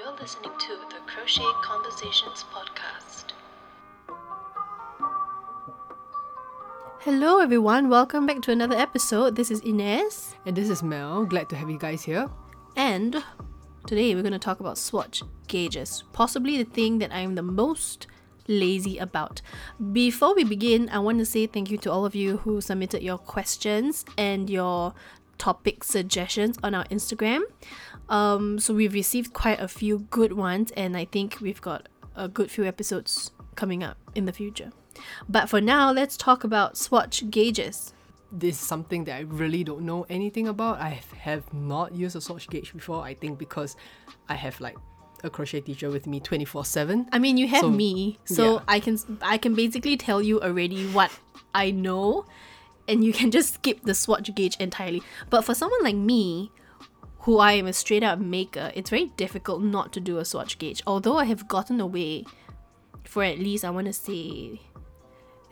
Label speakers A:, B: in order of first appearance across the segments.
A: You're listening to the Crochet Conversations podcast.
B: Hello, everyone. Welcome back to another episode. This is Ines.
C: And this is Mel. Glad to have you guys here.
B: and today we're going to talk about swatch gauges, possibly the thing that I'm the most lazy about. Before we begin, I want to say thank you to all of you who submitted your questions and your topic suggestions on our Instagram. Um, so we've received quite a few good ones, and I think we've got a good few episodes coming up in the future. But for now, let's talk about swatch gauges.
C: This is something that I really don't know anything about. I have not used a swatch gauge before. I think because I have like a crochet teacher with me 24 7.
B: I mean, you have
C: So,
B: me, so
C: yeah.
B: I can I can basically tell you already what I know, and you can just skip the swatch gauge entirely. But for someone like me, who I am a straight up maker, it's very difficult not to do a swatch gauge. Although I have gotten away for at least I want to say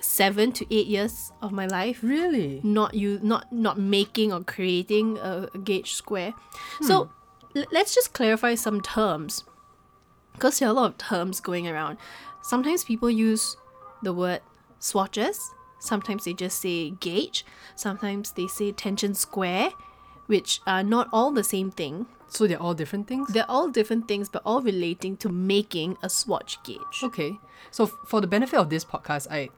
B: seven to eight years of my life
C: Really?
B: not you not not making or creating a, a gauge square so hmm. l- let's just clarify some terms because there are a lot of terms going around sometimes people use the word swatches sometimes they just say gauge sometimes they say tension square which are not all the same thing
C: So they're all different things?
B: they're all different things but all relating to making a swatch gauge
C: Okay. So f- for the benefit of this podcast, I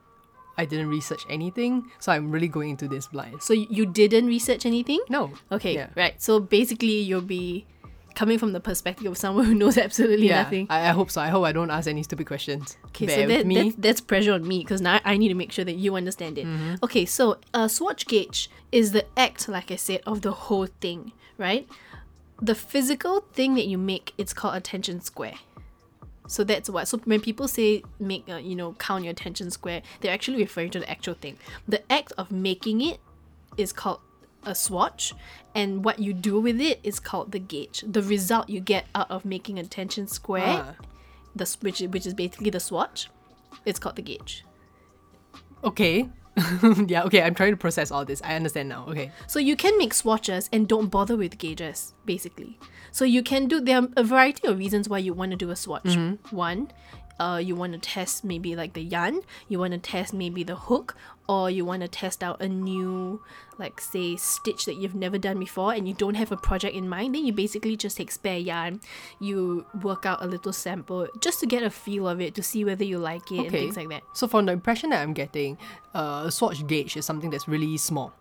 C: I didn't research anything, so I'm really going into this blind.
B: so you didn't research anything
C: No.
B: Okay,
C: Yeah.
B: right. So basically, you'll be coming from the perspective of someone who knows absolutely
C: Yeah,
B: nothing.
C: I, I hope so. I hope I don't ask any stupid questions.
B: Okay,
C: Bear
B: so
C: with
B: that,
C: me.
B: that's, pressure on me because now I need to make sure that you understand it.
C: Mm-hmm.
B: Okay, so a swatch gauge is the act, like I said, of the whole thing, right? The physical thing that you make, it's called a tension square. So that's what. So when people say make, uh, you know, count your tension square, they're actually referring to the actual thing. The act of making it is called a swatch, and what you do with it is called the gauge. The result you get out of making a tension square,
C: Ah.
B: the which which is basically the swatch, it's called the gauge.
C: Okay. yeah, okay, I'm trying to process all this. I understand now. Okay.
B: So you can make swatches and don't bother with gauges, basically. So you can do there are a variety of reasons why you want to do a swatch. One, uh, you want to test maybe like the yarn, you want to test maybe the hook, or you want to test out a new, like say, stitch that you've never done before and you don't have a project in mind, then you basically just take spare yarn, you work out a little sample just to get a feel of it, to see whether you like it and things like that.
C: So from the impression that I'm getting, uh, a swatch gauge is something that's really small.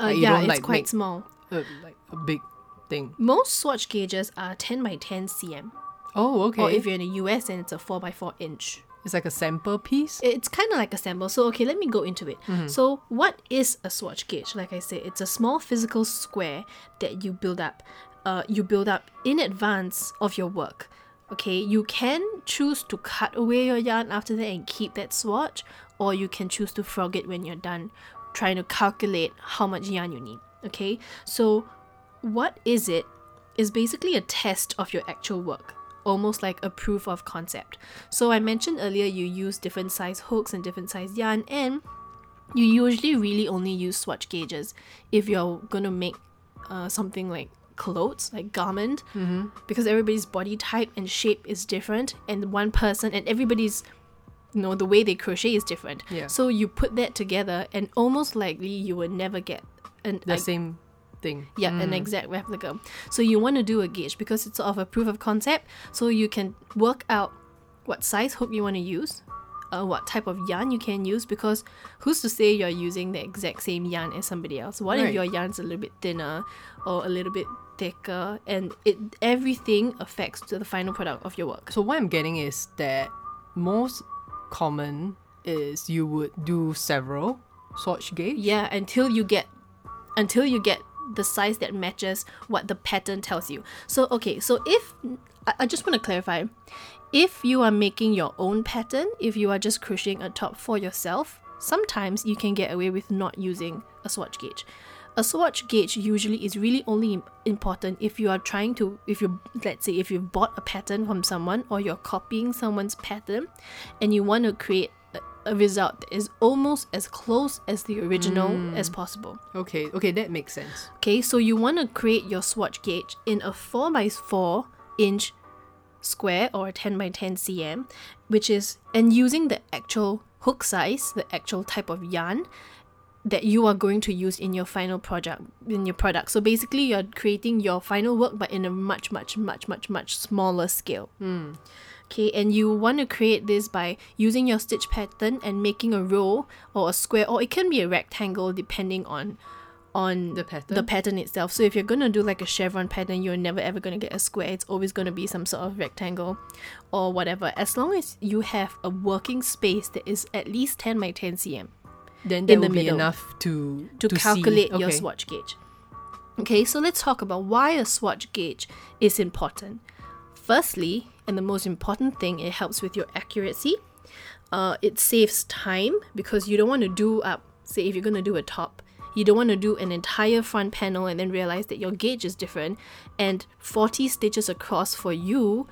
B: Uh,
C: Like,
B: yeah, it's
C: like,
B: quite small.
C: Uh, like a big thing.
B: Most swatch gauges are 10 by 10 cm.
C: Oh, okay.
B: Or if you're in the US, then it's a 4x4 inch.
C: it's like a sample piece.
B: It's kind of like a sample. So, okay, let me go into it. So, what is a swatch gauge? Like I said, it's a small physical square that you build up. Uh, you build up in advance of your work. Okay, you can choose to cut away your yarn after that and keep that swatch, or you can choose to frog it when you're done, trying to calculate how much yarn you need. Okay, so what is it? Is basically a test of your actual work, almost like a proof of concept. So I mentioned earlier you use different size hooks and different size yarn, and you usually really only use swatch gauges if you're gonna make uh, something like clothes, like garment, because everybody's body type and shape is different, and one person and everybody's you know the way they crochet is different.
C: Yeah.
B: So you put that together, and almost likely you will never get an
C: The
B: a-
C: same thing.
B: yeah, an exact replica. So you want to do a gauge because it's sort of a proof of concept. So you can work out what size hook you want to use, uh, what type of yarn you can use. Because who's to say you're using the exact same yarn as somebody else? What if your yarn's a little bit thinner or a little bit thicker, and it everything affects to the final product of your work.
C: So what I'm getting is that most common is you would do several swatch gauge.
B: Yeah, until you get until you get the size that matches what the pattern tells you. So okay, so if I, just want to clarify, if you are making your own pattern, if you are just crocheting a top for yourself, sometimes you can get away with not using a swatch gauge. A swatch gauge usually is really only important if you are trying to, if you, let's say, if you've bought a pattern from someone or you're copying someone's pattern and you want to create a, result that is almost as close as the original hmm. as possible.
C: Okay, okay, that makes sense.
B: Okay, so you want to create your swatch gauge in a 4 by 4 inch square or a 10 by 10 cm, which is, and using the actual hook size, the actual type of yarn that you are going to use in your final project in your product. So basically you're creating your final work but in a much much much much much smaller scale. Hmm. Okay, and you want to create this by using your stitch pattern and making a row or a square or it can be a rectangle depending on on
C: The pattern?
B: the pattern itself. So if you're gonna do like a chevron pattern, you're never ever gonna get a square. It's always gonna be some sort of rectangle or whatever. As long as you have a working space that is at least 10 by 10 cm
C: Then that
B: in the
C: will be enough to
B: to,
C: see.
B: calculate your swatch gauge. Okay, so let's talk about why a swatch gauge is important. Firstly, and the most important thing, it helps with your accuracy. Uh, it saves time because you don't want to do up. Say if you're gonna do a top, you don't want to do an entire front panel and then realize that your gauge is different, and 40 stitches across for you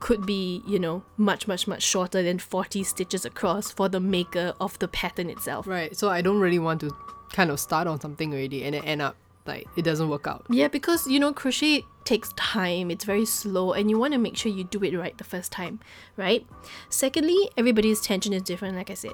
B: could be, you know, much, much, much shorter than 40 stitches across for the maker of the pattern itself.
C: Right. So I don't really want to kind of start on something already and then end up like it doesn't work out.
B: Yeah, because you know, crochet takes time, it's very slow, and you want to make sure you do it right the first time, right? Secondly, everybody's tension is different, like I said.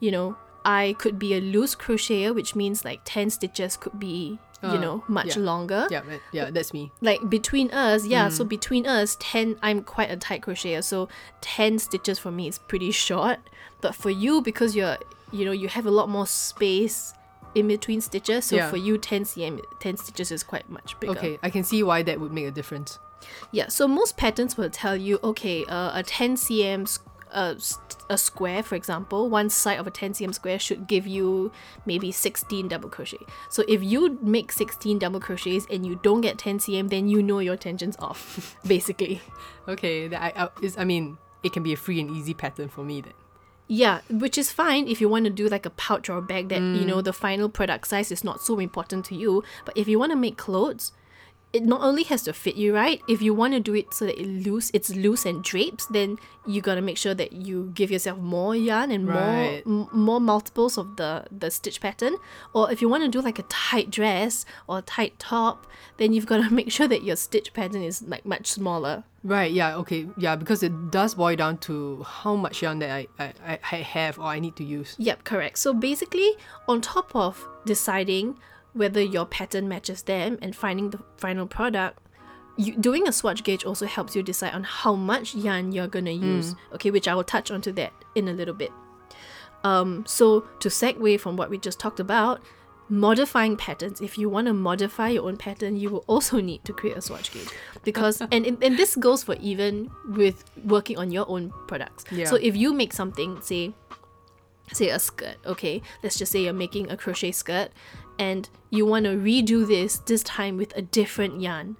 B: You know, I could be a loose crocheter, which means like 10 stitches could be, you
C: Uh,
B: know, much
C: yeah.
B: longer.
C: Yeah, yeah, that's me.
B: Like between us, yeah, so between us, 10, I'm quite a tight crocheter, so 10 stitches for me is pretty short. But for you, because you're, you know, you have a lot more space in between stitches, so
C: Yeah.
B: for you, 10 cm, 10 stitches is quite much bigger.
C: Okay, I can see why that would make a difference.
B: Yeah, so most patterns will tell you, okay, uh, a 10 cm uh, a square, for example, one side of a 10 cm square should give you maybe 16 double crochet. So if you make 16 double crochets and you don't get 10 cm, then you know your tension's off, basically.
C: Okay, that I, I, is, I mean, it can be a free and easy pattern for me then.
B: Yeah, which is fine if you want to do like a pouch or a bag that, you know, mm. the final product size is not so important to you. But if you want to make clothes, it not only has to fit you right, if you want to do it so that it loose, it's loose and drapes, then you got to make sure that you give yourself more yarn and
C: Right.
B: more m- more multiples of the the stitch pattern. Or if you want to do like a tight dress or a tight top, then you've got to make sure that your stitch pattern is like much smaller.
C: Right, yeah, okay, yeah, because it does boil down to how much yarn that I, I- I have or I need to use.
B: Yep, correct. So basically, on top of deciding whether your pattern matches them and finding the final product, you, doing a swatch gauge also helps you decide on how much yarn you're gonna use. Okay, which I will touch onto that in a little bit. Um, so to segue from what we just talked about, modifying patterns. If you want to modify your own pattern, you will also need to create a swatch gauge because and and and this goes for even with working on your own products.
C: Yeah.
B: So if you make something, say say a skirt okay let's just say you're making a crochet skirt and you want to redo this this time with a different yarn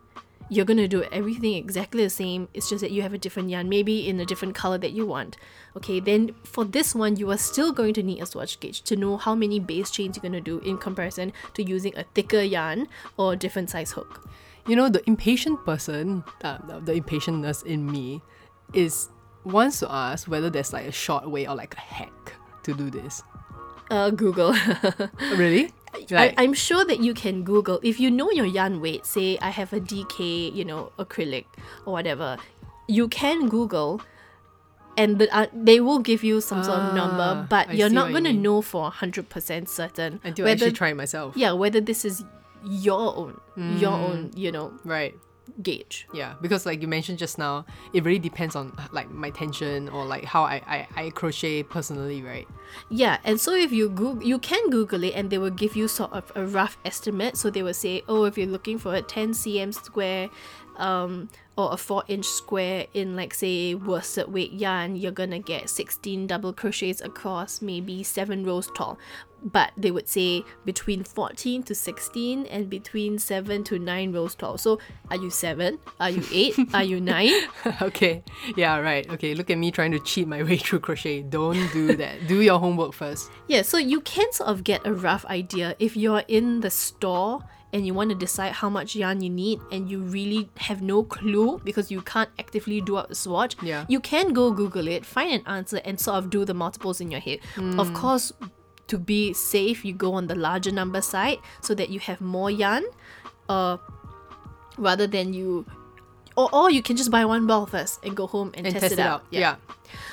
B: you're going to do everything exactly the same it's just that you have a different yarn maybe in a different color that you want okay then for this one you are still going to need a swatch gauge to know how many base chains you're going to do in comparison to using a thicker yarn or a different size hook
C: You know, the impatient person, uh, the impatientness in me, is wants to ask whether there's like a short way or like a hack to do this.
B: uh google
C: Really?
B: I,
C: Like,
B: I'm sure that you can Google if you know your yarn weight. Say I have a DK, you know, acrylic or whatever. You can Google, and the, uh, they will give you some sort of
C: Ah,
B: number, but
C: I
B: you're not gonna
C: mean.
B: know for hundred percent certain
C: until I
B: whether
C: actually try it myself.
B: yeah whether this is your own your
C: Mm.
B: own you know
C: Right.
B: Gauge.
C: Yeah, because like you mentioned just now, it really depends on like my tension or like how I, I, I crochet personally, right?
B: Yeah, and so if you Google, you can Google it, and they will give you sort of a rough estimate. So they will say, oh, if you're looking for a 10 cm square, um, or a 4 inch square in like say worsted weight yarn, you're gonna get 16 double crochets across, maybe seven rows tall. But they would say between 14 to 16 and between 7 to 9 rows tall. So are you 7? Are you 8? are you 9?
C: okay. Yeah, right. Okay, look at me trying to cheat my way through crochet. Don't do that. do your homework first.
B: Yeah, so you can sort of get a rough idea if you're in the store and you want to decide how much yarn you need and you really have no clue because you can't actively do up a swatch.
C: Yeah.
B: You can go Google it, find an answer, and sort of do the multiples in your head. Of course, to be safe, you go on the larger number side so that you have more yarn. Uh rather than you or, or you can just buy one ball first and go home and,
C: And
B: test, it, out.
C: Yeah.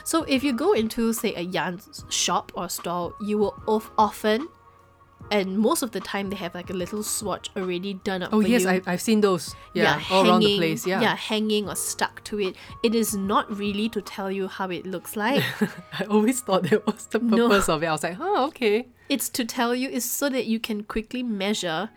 B: So if you go into say a yarn shop or store, you will of, often, and most of the time, they have like a little swatch already done up
C: Oh
B: for
C: yes,
B: you.
C: I, I've seen those. Yeah, all
B: hanging,
C: around the place. Yeah.
B: yeah, hanging or stuck to it. It is not really to tell you how it looks like.
C: I always thought that was the
B: No.
C: purpose of it. I was like, oh, okay.
B: it's to tell you It's so that you can quickly measure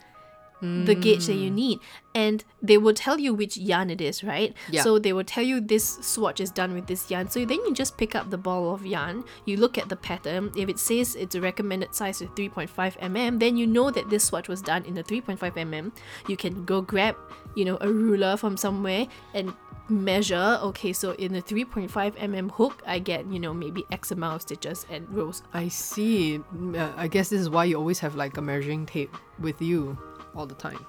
B: the gauge that you
C: Mm.
B: need. And they will tell you which yarn it is right?
C: Yeah.
B: so they will tell you this swatch is done with this yarn. So then you just pick up the ball of yarn. You look at the pattern. If it says it's a recommended size of 3.5 mm then you know that this swatch was done in the 3.5 mm you can go grab you know a ruler from somewhere and measure okay so in the 3.5 mm hook i get you know maybe x amount of stitches and rows.
C: I see. Mm, uh, I guess this is why you always have like a measuring tape with you all the time.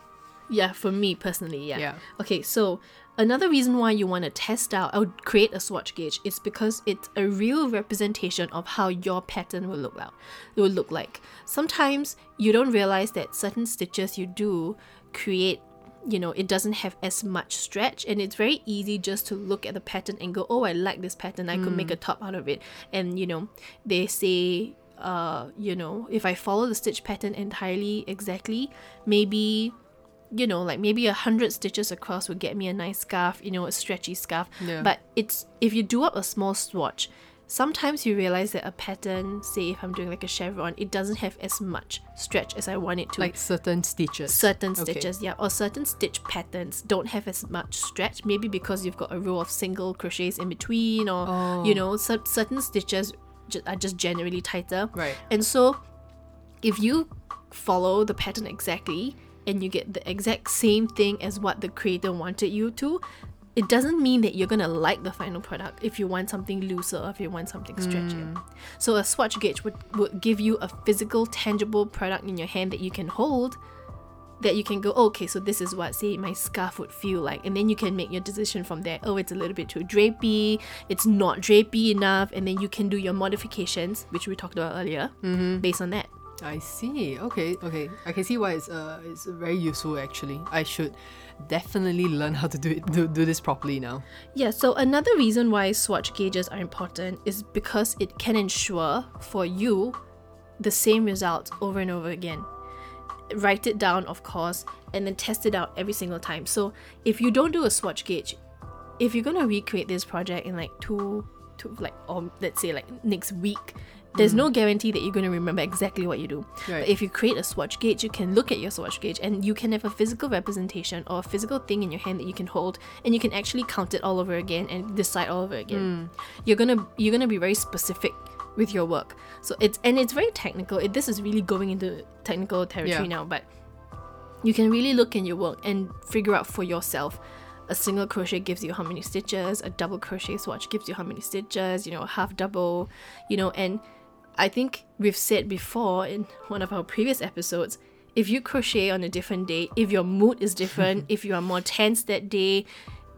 B: Yeah, for me personally, yeah.
C: Yeah.
B: Okay, so another reason why you want to test out or create a swatch gauge is because it's a real representation of how your pattern will look like. Will look like. Sometimes you don't realize that certain stitches you do create you know it doesn't have as much stretch and it's very easy just to look at the pattern and go oh i like this pattern i could make mm. a top out of it and you know they say uh you know if i follow the stitch pattern entirely exactly maybe you know like maybe a hundred stitches across would get me a nice scarf you know a stretchy scarf
C: Yeah.
B: but it's if you do up a small swatch sometimes you realize that a pattern say if i'm doing like a chevron it doesn't have as much stretch as i want it to
C: Like certain stitches.
B: certain
C: Okay.
B: stitches yeah or certain stitch patterns don't have as much stretch maybe because you've got a row of single crochets in between or you
C: Oh.
B: know cer- certain stitches are just generally tighter
C: Right.
B: and so if you follow the pattern exactly and you get the exact same thing as what the creator wanted you to it doesn't mean that you're gonna like the final product if you want something looser or if you want something stretchier. Mm. So a swatch gauge would, would give you a physical, tangible product in your hand that you can hold that you can go, okay, so this is what say my scarf would feel like, and then you can make your decision from there. Oh, it's a little bit too drapey, it's not drapey enough, and then you can do your modifications, which we talked about earlier, based on that.
C: I see. Okay, okay. I can see why it's uh it's very useful actually. I should definitely learn how to do it do, do this properly now.
B: Yeah, so another reason why swatch gauges are important is because it can ensure for you the same result over and over again. Write it down, of course, and then test it out every single time. So if you don't do a swatch gauge, if you're gonna recreate this project in like two, two like or let's say like next week, there's mm. no guarantee that you're gonna remember exactly what you do.
C: Right.
B: But if you create a swatch gauge, you can look at your swatch gauge and you can have a physical representation or a physical thing in your hand that you can hold and you can actually count it all over again and decide all over again. Mm. You're gonna you're gonna be very specific with your work. So it's and it's very technical. It, this is really going into technical territory
C: Yeah.
B: now, but you can really look in your work and figure out for yourself a single crochet gives you how many stitches a double crochet swatch gives you how many stitches you know a half double you know and i think we've said before in one of our previous episodes if you crochet on a different day if your mood is different if you are more tense that day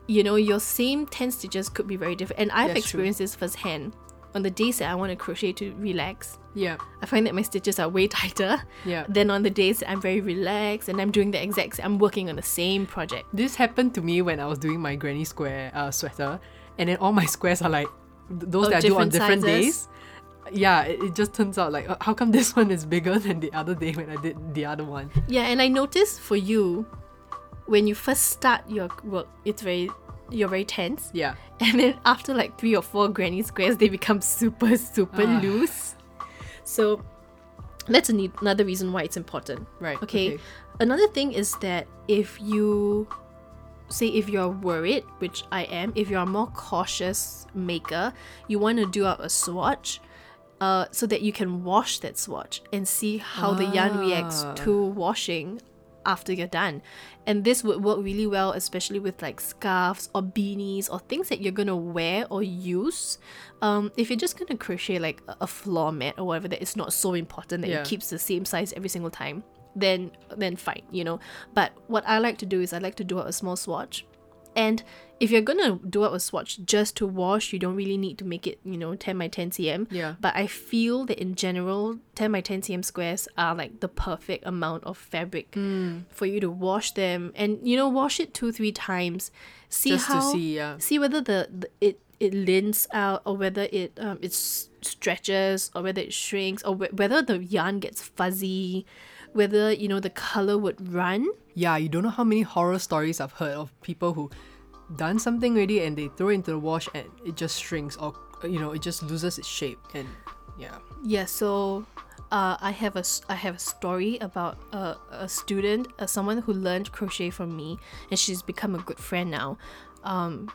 B: you know your same 10 stitches could be very different and i've
C: That's true.
B: experienced this firsthand on the days that i want to crochet to relax
C: Yeah.
B: I find that my stitches are way tighter
C: Yeah.
B: Then on the days that I'm very relaxed and I'm doing the exact I'm working on the same project.
C: This happened to me when I was doing my granny square uh, sweater, and then all my squares are like those
B: Oh,
C: that I do on
B: different sizes?
C: days. Yeah, it, it just turns out like how come this one is bigger than the other day when I did the other one?
B: Yeah, and I noticed for you, when you first start your work, it's very you're very tense.
C: Yeah.
B: And then after like three or four granny squares, they become super, super
C: Ah.
B: loose. So that's another reason why it's important.
C: Right.
B: Okay.
C: okay.
B: Another thing is that if you say if you're worried, which I am, if you're a more cautious maker, you want to do out a swatch. Uh, so that you can wash that swatch and see how the yarn reacts
C: Ah.
B: to washing after you're done. And this would work really well, especially with like scarves or beanies or things that you're gonna wear or use. Um, if you're just gonna crochet like a- floor mat or whatever, that it's not so important that
C: Yeah.
B: it keeps the same size every single time. Then, then fine, you know. But what I like to do is I like to do a small swatch, And if you're gonna do up a swatch just to wash, you don't really need to make it, you know, 10 by 10 cm.
C: Yeah.
B: But I feel that in general, 10 by 10 cm squares are like the perfect amount of fabric
C: Hmm.
B: for you to wash them and, you know, wash it two, three times. See
C: Just to
B: how,
C: see, yeah.
B: see whether the, the it it lints out or whether it um it s- stretches or whether it shrinks or wh- whether the yarn gets fuzzy whether you know the color would run
C: Yeah, you don't know how many horror stories I've heard of people who done something already and they throw it into the wash and it just shrinks or you know it just loses its shape and yeah.
B: yeah so uh, I have a I have a story about a, a student, uh, someone who learned crochet from me, and she's become a good friend now. Um,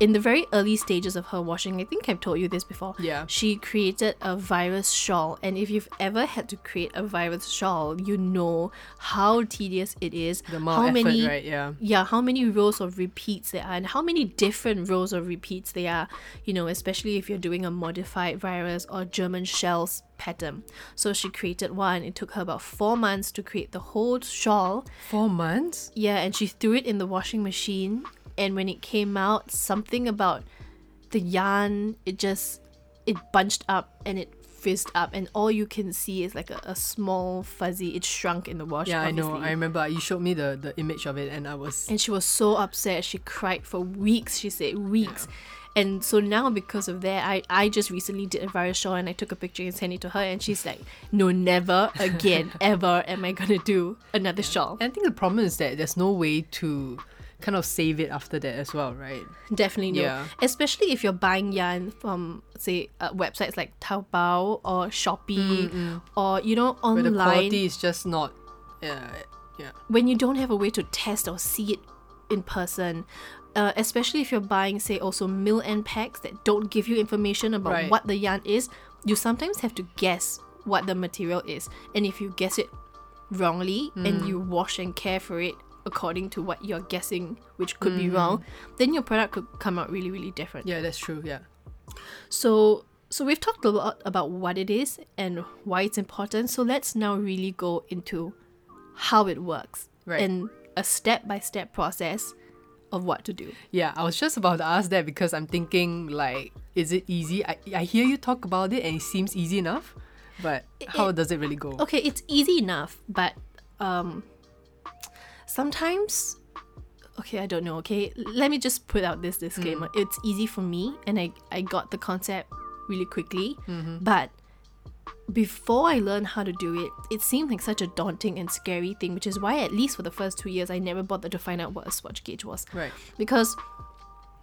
B: in the very early stages of her washing, I think I've told you this before.
C: Yeah.
B: She created a virus shawl, and if you've ever had to create a virus shawl, you know how tedious it is.
C: The amount
B: how
C: of effort,
B: many,
C: right? Yeah.
B: yeah, how many rows of repeats there are, and how many different rows of repeats there are. You know, especially if you're doing a modified virus or German shells pattern. So she created one. It took her about four months to create the whole shawl.
C: Four months?
B: Yeah, and she threw it in the washing machine. And when it came out, something about the yarn, it just it bunched up and it fizzed up, and all you can see is like a, a small fuzzy. It shrunk in the wash.
C: Yeah, I know. I remember you showed me the, the image of it and I was
B: And she was so upset. She cried for weeks. She said weeks. And so now because of that, I, I just recently did a virus shawl and I took a picture and sent it to her and she's like, No, never again, ever am I gonna do another shawl.
C: And I think the problem is that there's no way to kind of save it after that as well, right?
B: Definitely no.
C: Yeah.
B: Especially if you're buying yarn from say uh, websites like Taobao or Shopee or you know online.
C: Where the quality is just not yeah, yeah.
B: when you don't have a way to test or see it in person, uh, especially if you're buying, say, also mill end packs that don't give you information about
C: Right.
B: what the yarn is, you sometimes have to guess what the material is. And if you guess it wrongly and you wash and care for it according to what you're guessing, which could be wrong, then your product could come out really, really different.
C: Yeah, that's true, yeah.
B: So so we've talked a lot about what it is and why it's important. So let's now really go into how it works
C: Right.
B: and a step by step process of what to do.
C: Yeah, I was just about to ask that because I'm thinking like, is it easy? I, I hear you talk about it and it seems easy enough, but how does it really go?
B: Okay, it's easy enough, but um sometimes okay, I don't know, okay? Let me just put out this disclaimer. Mm. It's easy for me and I I got the concept really quickly, mm-hmm. but before I learned how to do it, it seemed like such a daunting and scary thing, which is why at least for the first two years I never bothered to find out what a swatch gauge was.
C: Right.
B: Because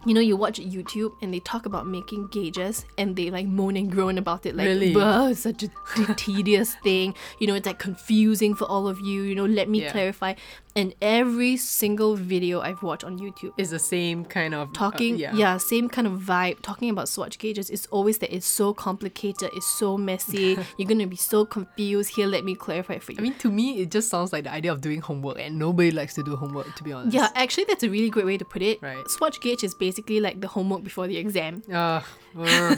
B: you know, you watch YouTube and they talk about making gauges and they like moan and groan about it, like,
C: Really?
B: It's such a t- tedious thing. You know, it's like confusing for all of you. You know, let me
C: Yeah.
B: clarify. And every single video I've watched on YouTube
C: is the same kind of uh,
B: talking
C: yeah.
B: yeah. same kind of vibe talking about swatch gauges it's always that it's so complicated it's so messy you're gonna be so confused here let me clarify for you
C: I mean, to me, it just sounds like the idea of doing homework, and nobody likes to do homework, to be honest.
B: yeah actually that's a really great way to put it
C: Right.
B: swatch gauge is basically like the homework before the exam
C: Uh, uh,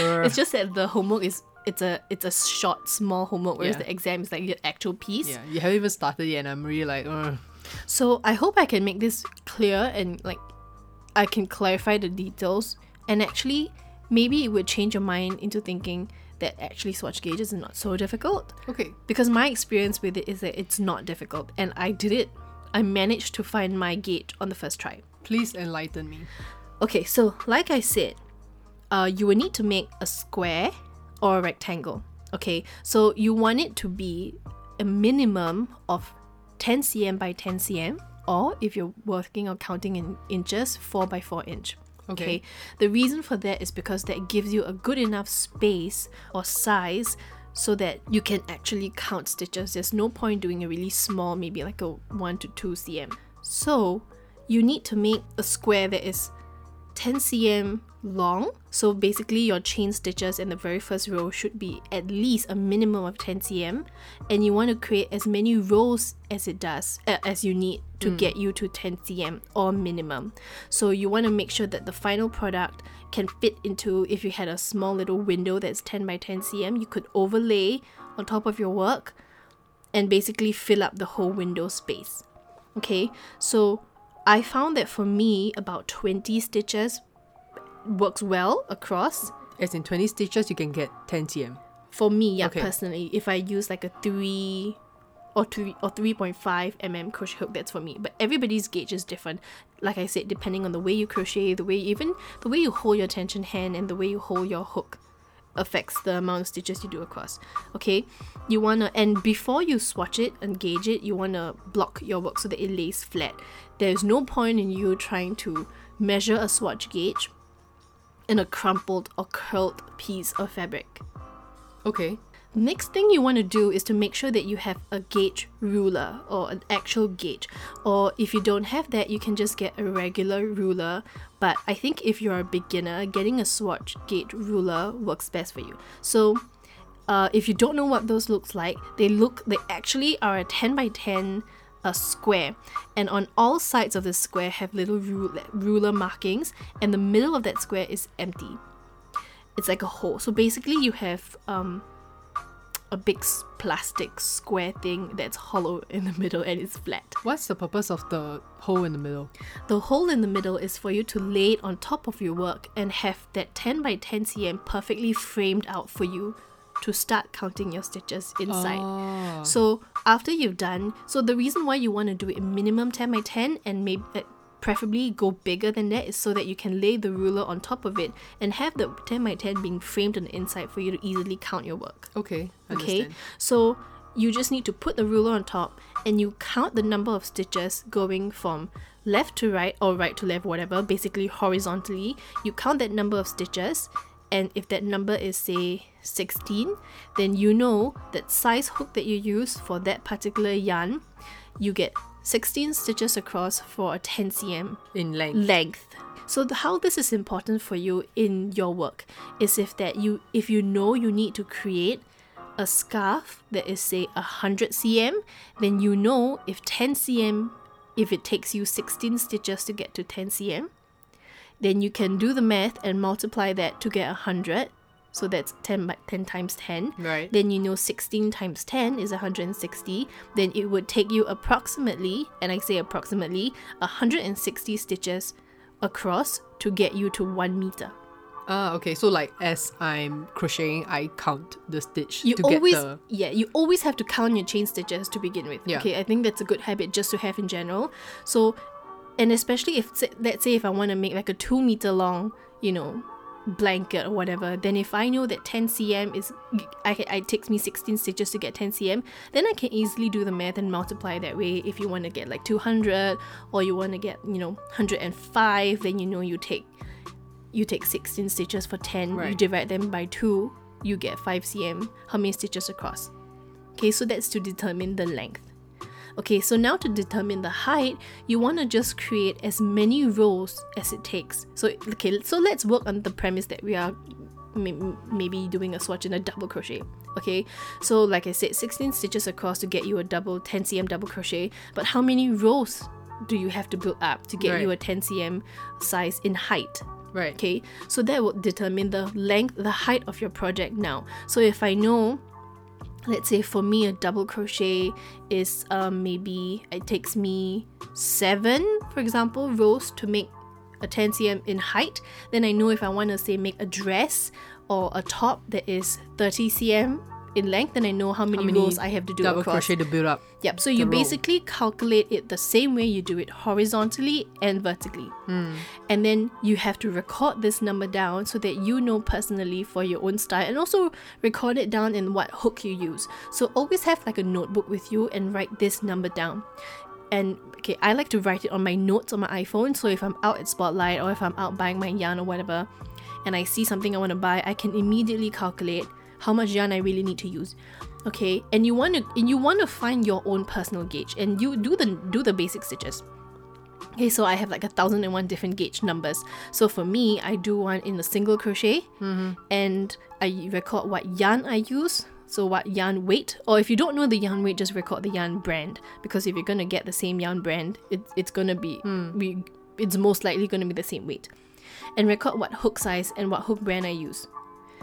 C: uh,
B: it's just that the homework is it's a it's a short small homework whereas
C: Yeah.
B: the exam is like your actual piece
C: yeah, you haven't even started yet, and I'm really like, uh,
B: So I hope I can make this clear and like I can clarify the details and actually maybe it would change your mind into thinking that actually swatch gauges is not so difficult.
C: okay.
B: Because my experience with it is that it's not difficult and I did it. I managed to find my gauge on the first try.
C: Please enlighten me.
B: Okay, so like I said, uh, you will need to make a square or a rectangle. Okay, so you want it to be a minimum of 10 cm by 10 cm, or if you're working or counting in inches, 4 by 4 inch.
C: Okay.
B: The reason for that is because that gives you a good enough space or size so that you can actually count stitches. There's no point doing a really small, maybe like a 1 to 2 cm. So you need to make a square that is 10 cm long. So basically, your chain stitches in the very first row should be at least a minimum of 10 cm, and you want to create as many rows as it does uh, as you need to get you to 10 cm or minimum. So you want to make sure that the final product can fit into. If you had a small little window that's 10 by 10 cm, you could overlay on top of your work and basically fill up the whole window space. Okay, so I found that for me, about 20 stitches works well across.
C: As in 20 stitches, you can get 10 cm.
B: For me, yeah,
C: Okay.
B: personally, if I use like a 3 or 3 or 3.5 mm crochet hook, that's for me. But everybody's gauge is different. Like I said, depending on the way you crochet, the way even the way you hold your tension hand and the way you hold your hook affects the amount of stitches you do across. Okay, you wanna and before you swatch it and gauge it, you wanna block your work so that it lays flat. There's no point in you trying to measure a swatch gauge in a crumpled or curled piece of fabric.
C: Okay.
B: Next thing you want to do is to make sure that you have a gauge ruler or an actual gauge. Or if you don't have that, you can just get a regular ruler. But I think if you're a beginner, getting a swatch gauge ruler works best for you. So uh, if you don't know what those looks like, they look they actually are a 10 by 10 a square and on all sides of the square have little ruler, ruler markings and the middle of that square is empty it's like a hole. So basically, you have um, a big plastic square thing that's hollow in the middle and it's flat.
C: What's the purpose of the hole in the middle?
B: The hole in the middle is for you to lay it on top of your work and have that 10 by 10 cm perfectly framed out for you to start counting your stitches inside.
C: Oh.
B: So after you've done, so the reason why you want to do it minimum 10 by 10 and maybe uh, preferably go bigger than that so that you can lay the ruler on top of it and have the 10 by 10 being framed on the inside for you to easily count your work.
C: Okay.
B: Okay,
C: Understand.
B: so you just need to put the ruler on top and you count the number of stitches going from left to right or right to left, whatever, basically horizontally. You count that number of stitches, and if that number is, say, 16, then you know that size hook that you use for that particular yarn, you get 16 stitches across for a 10 cm
C: In length.
B: length. So the, how this is important for you in your work is if that you if you know you need to create a scarf that is say 100 cm, then you know if 10 cm if it takes you 16 stitches to get to 10 cm, then you can do the math and multiply that to get 100. So that's 10 by 10 times 10
C: Right.
B: then you know 16 times 10 is 160 then it would take you approximately and i say approximately 160 stitches across to get you to one meter
C: Ah, okay. So like as I'm crocheting, I count the stitch
B: you
C: to
B: always
C: get the
B: yeah you always have to count your chain stitches to begin with
C: Yeah.
B: okay i think that's a good habit just to have in general so and especially if let's say if i want to make like a two meter long you know blanket or whatever then if i know that 10 cm is I, ca- it takes me 16 stitches to get 10 cm then i can easily do the math and multiply that way. If you want to get like 200 or you want to get you know 105 then you know you take you take 16 stitches for 10 you divide them by 2 you get 5 cm how many stitches across? Okay so that's to determine the length okay so now to determine the height you want to just create as many rows as it takes. So okay so let's work on the premise that we are maybe doing a swatch in a double crochet okay? So like i said 16 stitches across to get you a double 10 cm double crochet. But how many rows do you have to build up to get you a 10 cm size in height?
C: Right.
B: Okay, so that will determine the length, the height of your project now. So if I know, let's say for me, a double crochet is um, maybe it takes me seven, for example, rows to make a 10 cm in height, then I know if I want to say make a dress or a top that is 30 cm in length, then I know how many,
C: many
B: rows I have to do
C: Double
B: across.
C: crochet to build up.
B: Yep. So you
C: row.
B: basically calculate it the same way you do it horizontally and vertically. Hmm. And then you have to record this number down so that you know personally for your own style and also record it down in what hook you use. So always have like a notebook with you and write this number down. And okay, I like to write it on my notes on my iPhone. So if I'm out at Spotlight or if I'm out buying my yarn or whatever, and I see something I want to buy, I can immediately calculate how much yarn I really need to use. Okay, and you want to and you want to find your own personal gauge, and you do the do the basic stitches. Okay, so I have like a thousand and one different gauge numbers. So for me, I do one in a single crochet, mm-hmm. and I record what yarn I use. So what yarn weight, or if you don't know the yarn weight, just record the yarn brand because if you're gonna get the same yarn brand, it, it's gonna be, hmm. be it's most likely gonna be the same weight. And record what hook size and what hook brand I use.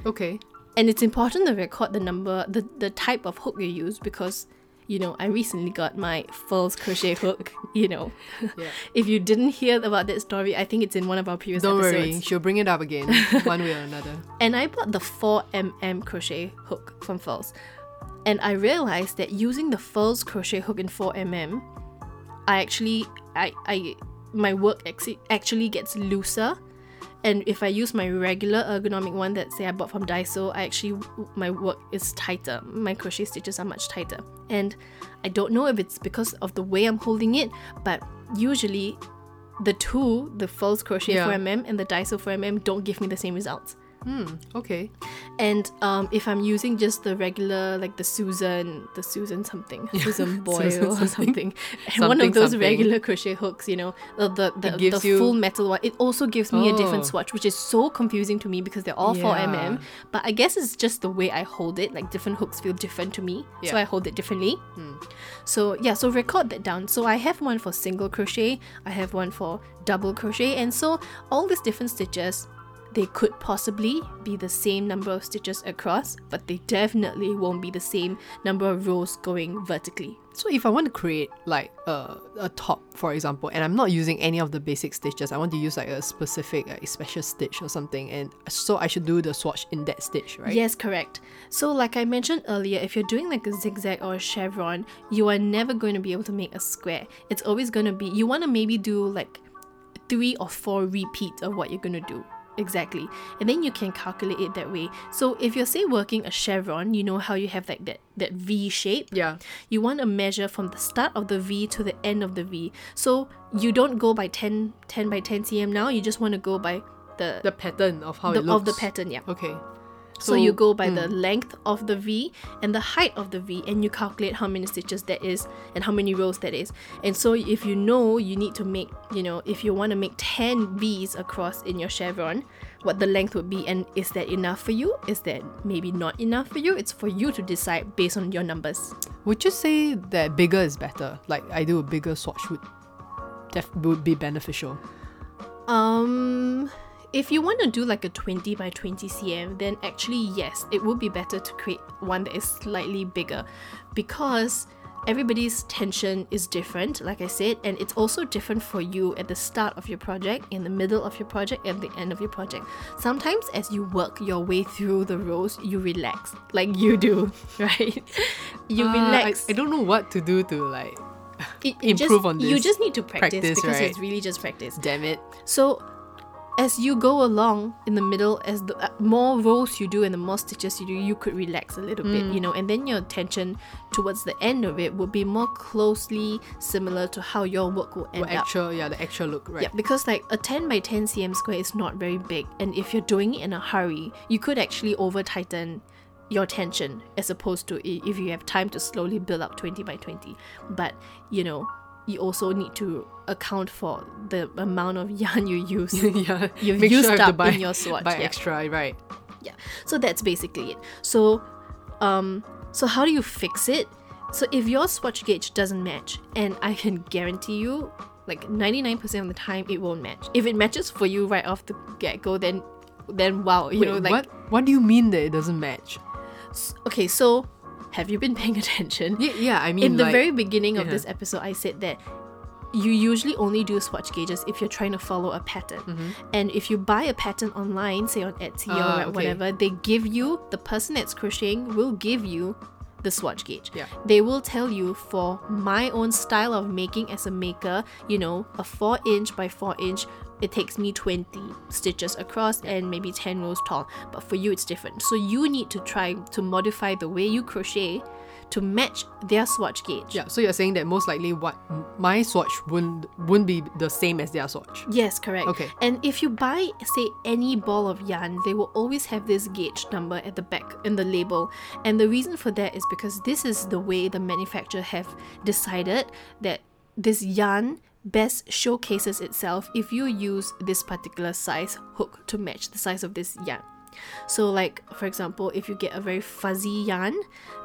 C: Okay.
B: And it's important to record the number, the, the type of hook you use because you know, I recently got my Furls crochet hook, you know.
C: Yeah.
B: if you didn't hear about that story, I think it's in one of our previous
C: Don't
B: episodes.
C: worry, she'll bring it up again, one way or another.
B: And I bought the 4mm crochet hook from Furls. And I realized that using the Furls crochet hook in 4mm, I actually I I my work actually gets looser. And if I use my regular ergonomic one that say I bought from Daiso, I actually my work is tighter. My crochet stitches are much tighter. And I don't know if it's because of the way I'm holding it, but usually the two, the Furls crochet
C: Yeah.
B: 4mm and the Daiso 4mm don't give me the same results.
C: Okay.
B: And um, if I'm using just the regular, like the Susan, the Susan something, Susan Boyle
C: Susan
B: or
C: something.
B: something, one of those
C: something.
B: regular crochet hooks, you know, the the, the, the
C: you-
B: full metal one, it also gives me a different
C: Oh.
B: swatch, which is so confusing to me because they're all 4mm. But I guess it's just the way I hold it. Like different hooks feel different to me, so
C: Yeah. Hmm.
B: I hold it differently. So yeah, so record that down. So I have one for single crochet, I have one for double crochet, and so all these different stitches, they could possibly be the same number of stitches across, but they definitely won't be the same number of rows going vertically.
C: So if I want to create like a, a top, for example, and I'm not using any of the basic stitches, I want to use like a specific like, special stitch or something, and so I should do the swatch in that stitch, right?
B: Yes, correct. So, like I mentioned earlier, if you're doing like a zigzag or a chevron, you are never going to be able to make a square. It's always going to be, you want to maybe do like three or four repeats of what you're going to do. Exactly. And then you can calculate it that way. So if you're say working a chevron, you know how you have like that that V shape.
C: Yeah.
B: You want to measure from the start of the V to the end of the V. So you don't go by 10 10 by 10 cm now, you just want to go by the,
C: The pattern of how
B: the
C: it looks.
B: of the pattern, yeah.
C: Okay.
B: So, you go by the length of the V and the height of the V, and you calculate how many stitches that is and how many rows that is. And so, if you know you need to make, you know, if you want to make 10 V's across in your chevron, what the length would be, and is that enough for you? Is that maybe not enough for you? It's for you to decide based on your numbers.
C: Would you say that bigger is better? Like I do a bigger swatch would def- would be beneficial.
B: Um, if you want to do like a 20 by 20 cm, then actually, yes, it would be better to create one that is slightly bigger because everybody's tension is different, like I said, and it's also different for you at the start of your project, in the middle of your project, and the end of your project. Sometimes, as you work your way through the rows, you relax, like you do, right? You
C: uh, I-
B: relax.
C: I, don't know what to do to like.
B: It- it just-
C: improve on this.
B: You just need to practice,
C: practice,
B: because
C: right?
B: it's really just practice.
C: Damn it.
B: So, as you go along in the middle, as the uh, more rows you do and the more stitches you do, you could relax a little bit, you
C: Mm.
B: know, and then your tension towards the end of it would be more closely similar to how your work will end
C: Well,
B: up.
C: yeah, the actual look, right?
B: Yeah, because like a 10 by 10 cm square is not very big, and if you're doing it in a hurry, you could actually over tighten your tension as opposed to if you have time to slowly build up 20 by 20. But you know, you also need to account for the amount of yarn you use.
C: yeah.
B: You've
C: Make
B: used
C: sure I have to
B: up
C: buy,
B: in your swatch,
C: Buy
B: yeah.
C: extra, right?
B: yeah so that's basically it so um so how do you fix it so if your swatch gauge doesn't match and i can guarantee you like 99% of the time it won't match if it matches for you right off the get-go then then wow you
C: Wait,
B: know like
C: what? What do you mean that it doesn't match?
B: okay so have you been paying attention
C: Yeah, yeah. I mean,
B: in the
C: like,
B: very beginning of
C: yeah.
B: this episode, I said that you usually only do swatch gauges if you're trying to follow a pattern. And if you buy a pattern online, say on Etsy
C: Mm-hmm. Ah,
B: or
C: okay.
B: whatever, they give you, the person that's crocheting will give you the swatch gauge.
C: Yeah.
B: They will tell you for my own style of making as a maker, you know, a 4 inch by 4 inch, it takes me 20 stitches across and maybe 10 rows tall. But for you, it's different. So you need to try to modify the way you crochet to match their swatch gauge.
C: Yeah, so you're saying that most likely what my swatch wouldn't wouldn't be the same as their swatch.
B: Yes, correct.
C: Okay.
B: And if you buy, say, any ball of yarn, they will always have this gauge number at the back in the label. And the reason for that is because this is the way the manufacturer have decided that this yarn best showcases itself if you use this particular size hook to match the size of this yarn. So, like for example, if you get a very fuzzy yarn,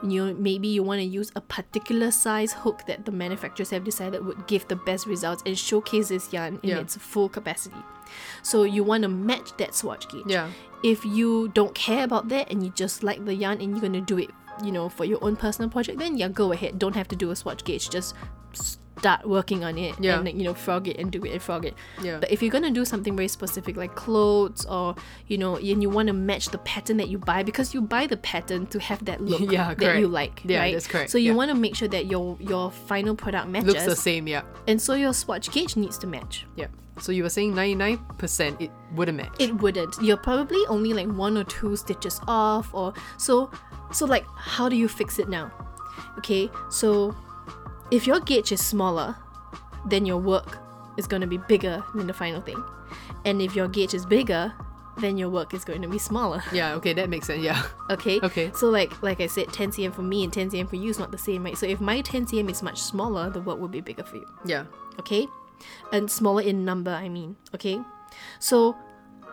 B: you maybe you want to use a particular size hook that the manufacturers have decided would give the best results and showcase this yarn in
C: Yeah.
B: its full capacity. So you want to match that swatch gauge.
C: Yeah.
B: If you don't care about that and you just like the yarn and you're gonna do it you know for your own personal project then yeah go ahead don't have to do a swatch gauge just start working on it
C: Yeah.
B: and like, you know frog it and do it and frog it
C: Yeah.
B: but if you're gonna do something very specific like clothes or you know and you want to match the pattern that you buy because you buy the pattern to have that look
C: Yeah,
B: that you like
C: Yeah,
B: right
C: that's correct,
B: so you
C: yeah.
B: want to make sure that your your final product matches
C: Looks the same, yeah.
B: and so your swatch gauge needs to match
C: Yeah. So you were saying 99% it wouldn't match.
B: it wouldn't you're probably only like one or two stitches off or so so like how do you fix it now okay so if your gauge is smaller then your work is going to be bigger than the final thing and if your gauge is bigger then your work is going to be smaller
C: yeah, okay, that makes sense. Yeah.
B: okay
C: Okay.
B: so like like i said 10 cm for me and 10 cm for you is not the same right so if my 10 cm is much smaller the work will be bigger for you
C: Yeah.
B: okay? And smaller in number, I mean, okay? So,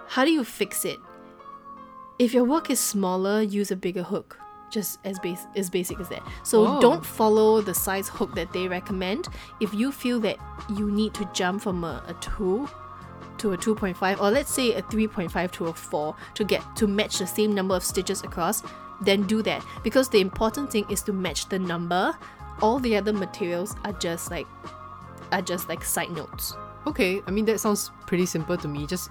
B: how do you fix it? If your work is smaller, use a bigger hook. Just as base as basic as that. So
C: Oh.
B: don't follow the size hook that they recommend. If you feel that you need to jump from a, a two to a 2.5 or let's say a 3.5 to a 4 to get to match the same number of stitches across then do that because the important thing is to match the number all the other materials are just like are just like side notes
C: Okay, I mean, that sounds pretty simple to me. Just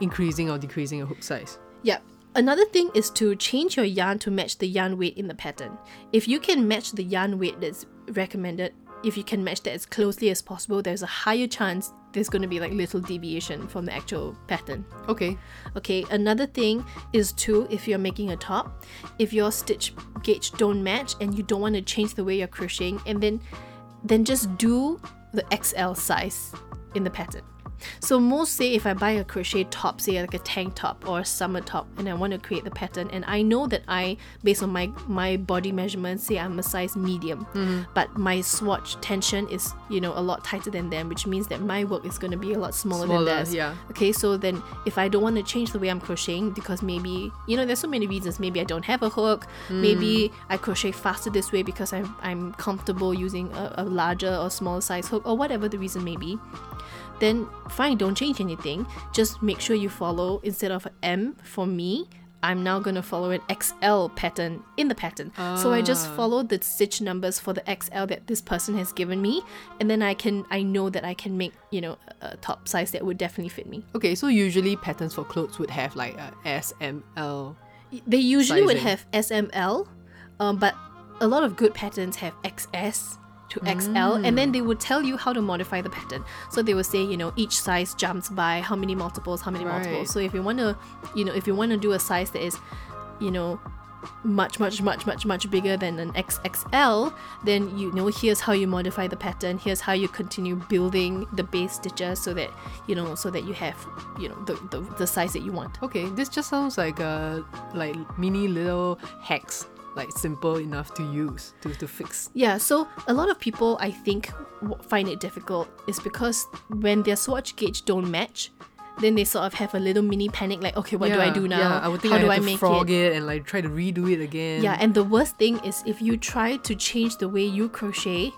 C: increasing or decreasing a hook size.
B: yeah another thing is to change your yarn to match the yarn weight in the pattern if you can match the yarn weight that's recommended if you can match that as closely as possible there's a higher chance there's going to be like little deviation from the actual pattern
C: Okay.
B: Okay, another thing is too if you're making a top, if your stitch gauge don't match and you don't want to change the way you're crocheting, and then then just do the XL size in the pattern. So most say if I buy a crochet top, say like a tank top or a summer top, and I want to create the pattern, and I know that I, based on my my body measurements, say I'm a size medium, mm-hmm. but my swatch tension is you know a lot tighter than them, which means that my work is going to be a lot smaller,
C: Smaller,
B: than theirs.
C: yeah.
B: Okay, so then if I don't want to change the way I'm crocheting because maybe you know there's so many reasons. Maybe I don't have a hook. Maybe mm. I crochet faster this way because I'm I'm comfortable using a, a larger or smaller size hook or whatever the reason may be. Then fine, don't change anything. Just make sure you follow instead of M for me. I'm now gonna follow an XL pattern in the pattern. So I just follow the stitch numbers for the XL that this person has given me, and then I can I know that I can make you know a a top size that would definitely fit me.
C: Okay, so usually patterns for clothes would have like a S, M, L.
B: They usually would have SML, um, but a lot of good patterns have XS to XL, and then they would tell you how to modify the pattern. So they would say, you know, each size jumps by how many multiples, how many
C: Right.
B: multiples. So if you want to, you know, if you want to do a size that is, you know, much, much, much, much, much bigger than an XXL, then you know here's how you modify the pattern. Here's how you continue building the base stitches so that you know so that you have you know the the, the size that you want.
C: Okay, this just sounds like a like mini little hacks, like simple enough to use to, to fix.
B: Yeah, so a lot of people I think find it difficult is because when their swatch gauge don't match, then they sort of have a little mini panic like, okay, what do I do now?
C: Yeah, I would think
B: How
C: I
B: do I
C: to
B: make
C: frog
B: it?
C: it? and like try to redo it again.
B: Yeah, and the worst thing is if you try to change the way you crochet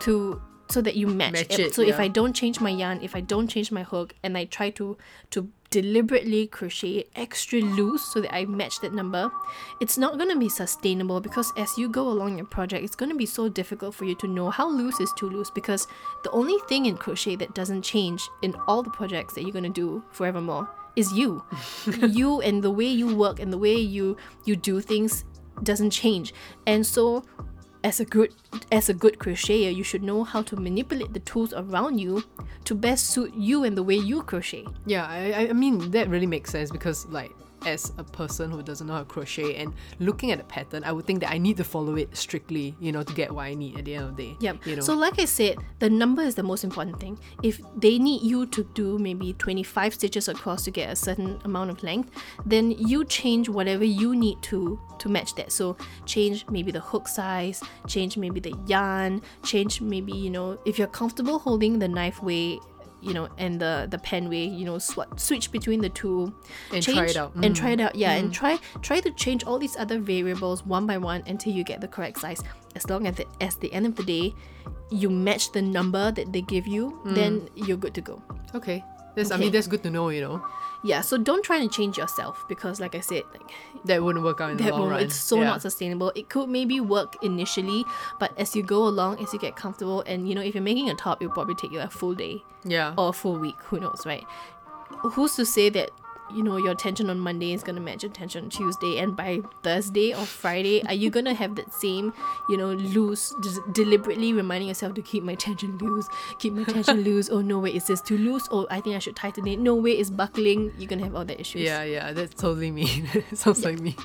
B: to so that you match,
C: Match
B: it. So if. I don't change my yarn, if I don't change my hook, and I try to to deliberately crochet it extra loose so that I match that number, it's not gonna be sustainable because as you go along your project, it's gonna be so difficult for you to know how loose is too loose because the only thing in crochet that doesn't change in all the projects that you're gonna do forevermore is you. you and the way you work and the way you you do things doesn't change. And so as a good as a good crocheter, you should know how to manipulate the tools around you to best suit you and the way you crochet.
C: Yeah, I, I- mean that really makes sense because like as a person who doesn't know how to crochet and looking at the pattern, I would think that I need to follow it strictly, you know, to get what I need at the end of the day.
B: Yep.
C: You know.
B: So like I said, the number is the most important thing. If they need you to do maybe 25 stitches across to get a certain amount of length, then you change whatever you need to to match that. So change maybe the hook size, change maybe the yarn, change maybe, you know, if you're comfortable holding the knife weight you know, and the the pen way, you know, sw- switch between the two,
C: And try it out.
B: and try it mm-hmm. out. Yeah, and mm. try try to change all these other variables one by one until you get the correct size. As long as the, as the end of the day, you match the number that they give you, then mm. you're good to go.
C: Okay. That's, I mean, that's good to know, you know.
B: Yeah, so don't try to change yourself because, like I said, like
C: That wouldn't work out in the long run.
B: it's so
C: Yeah.
B: not sustainable. It could maybe work initially, but as you go along, as you get comfortable, and you know, if you're making a top, it'll probably take you a full day
C: Yeah.
B: or a full week. Who knows, right? Who's to say that you know your tension on Monday is gonna match your tension on Tuesday, and by Thursday or Friday, are you gonna have that same, you know, loose, des- deliberately reminding yourself to keep my tension loose, keep my tension loose. Oh no, wait, is this too loose? Oh, I think I should tighten it. No, wait, it's buckling. You're gonna have all the issues.
C: Yeah, yeah, that's totally me. Sounds like me.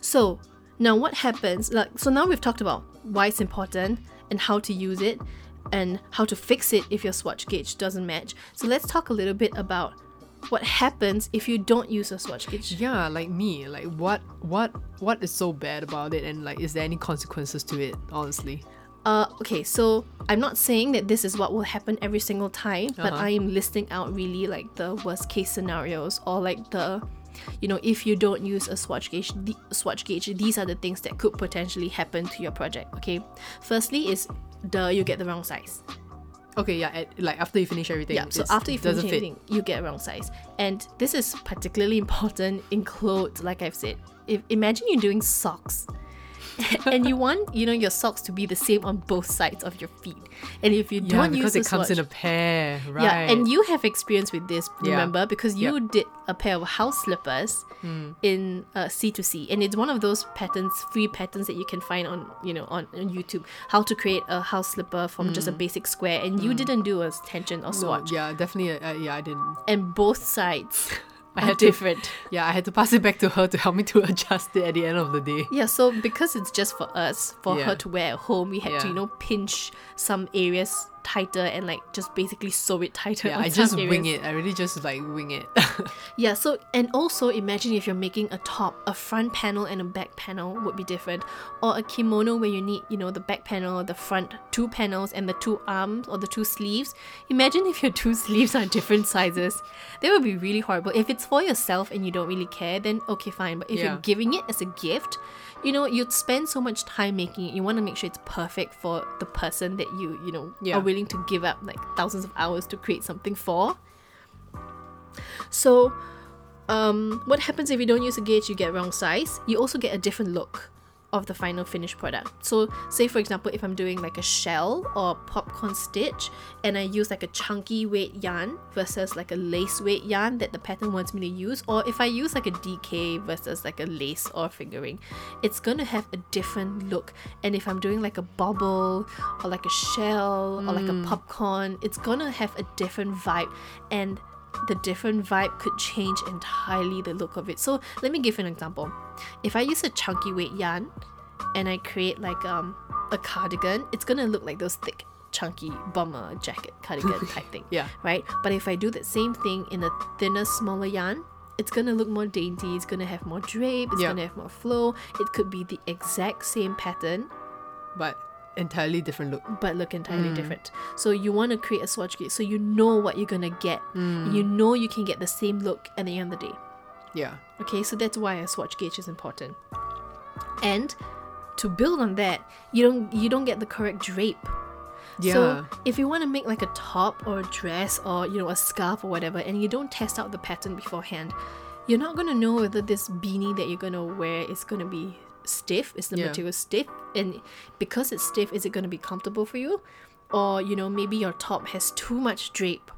B: So now what happens? Like so now we've talked about why it's important and how to use it and how to fix it if your swatch gauge doesn't match. So let's talk a little bit about what happens if you don't use a swatch gauge.
C: Yeah, like me. Like what what what is so bad about it and like is there any consequences to it, honestly?
B: Uh, okay, so I'm not saying that this is what will happen every single time, but
C: Uh-huh.
B: I am listing out really like the worst case scenarios or like the, you know, if you don't use a swatch gauge, the swatch gauge, these are the things that could potentially happen to your project. Okay, firstly is the you get the wrong size.
C: Okay, yeah, at, like after you finish everything.
B: Yeah, so after you finish
C: doesn't fit.
B: everything, you get a wrong size. And this is particularly important in clothes, like I've said. If imagine you're doing socks. and you want, you know, your socks to be the same on both sides of your feet. And if you
C: Yeah,
B: don't
C: because
B: use
C: it comes in a pair, right?
B: yeah, and you have experience with this,
C: Yeah.
B: remember? Because you
C: Yeah.
B: did a pair of house slippers
C: Hmm.
B: in uh, C2C, and it's one of those patterns, free patterns that you can find on, you know, on, on YouTube. How to create a house slipper from just a basic square, and you didn't do a tension or
C: Hmm.
B: Swatch,
C: yeah, definitely. Uh, yeah, I didn't.
B: and both sides
C: I had to-
B: different.
C: Yeah, I had to pass it back to her to help me to adjust it at the end of the day.
B: Yeah, so because it's just for us, for
C: Yeah.
B: her to wear at home, we had to, you know, pinch some areas tighter and like just basically sew it tighter.
C: Yeah, I just wing it. I really just like wing it.
B: Yeah, so and also imagine if you're making a top, a front panel and a back panel would be different, or a kimono where you need, you know, the back panel, the front two panels, and the two arms or the two sleeves. Imagine if your two sleeves are different sizes. That would be really horrible. If it's for yourself and you don't really care, then okay, fine. But if
C: Yeah.
B: you're giving it as a gift, you know, you'd spend so much time making it. You want to make sure it's perfect for the person that you, you know,
C: Yeah.
B: are willing to give up like thousands of hours to create something for. So, um, what happens if you don't use a gauge? You get wrong size. You also get a different look of the final finished product. So, say for example, if I'm doing like a shell or popcorn stitch, and I use like a chunky weight yarn versus like a lace weight yarn that the pattern wants me to use, or if I use like a DK versus like a lace or fingering, it's gonna have a different look. And if I'm doing like a bobble or like a shell or like a mm. popcorn, it's gonna have a different vibe. And the different vibe could change entirely the look of it. So let me give you an example. If I use a chunky weight yarn and I create like um a cardigan, it's gonna look like those thick, chunky bomber jacket cardigan type thing.
C: Yeah.
B: Right? But if I do that same thing in a thinner, smaller yarn, it's gonna look more dainty, it's gonna have more drape, it's
C: Yeah.
B: gonna have more flow. It could be the exact same pattern,
C: but entirely different look.
B: but look entirely
C: Mm.
B: different. So you want to create a swatch gauge so you know what you're gonna get.
C: Mm.
B: You know you can get the same look at the end of the day.
C: Yeah.
B: Okay, so that's why a swatch gauge is important. And to build on that, you don't you don't get the correct drape.
C: Yeah.
B: So if you want to make like a top or a dress or you know a scarf or whatever, and you don't test out the pattern beforehand, you're not gonna know whether this beanie that you're gonna wear is gonna be stiff. Is the
C: Yeah.
B: material stiff? And because it's stiff, is it gonna be comfortable for you? Or you know maybe your top has too much drape.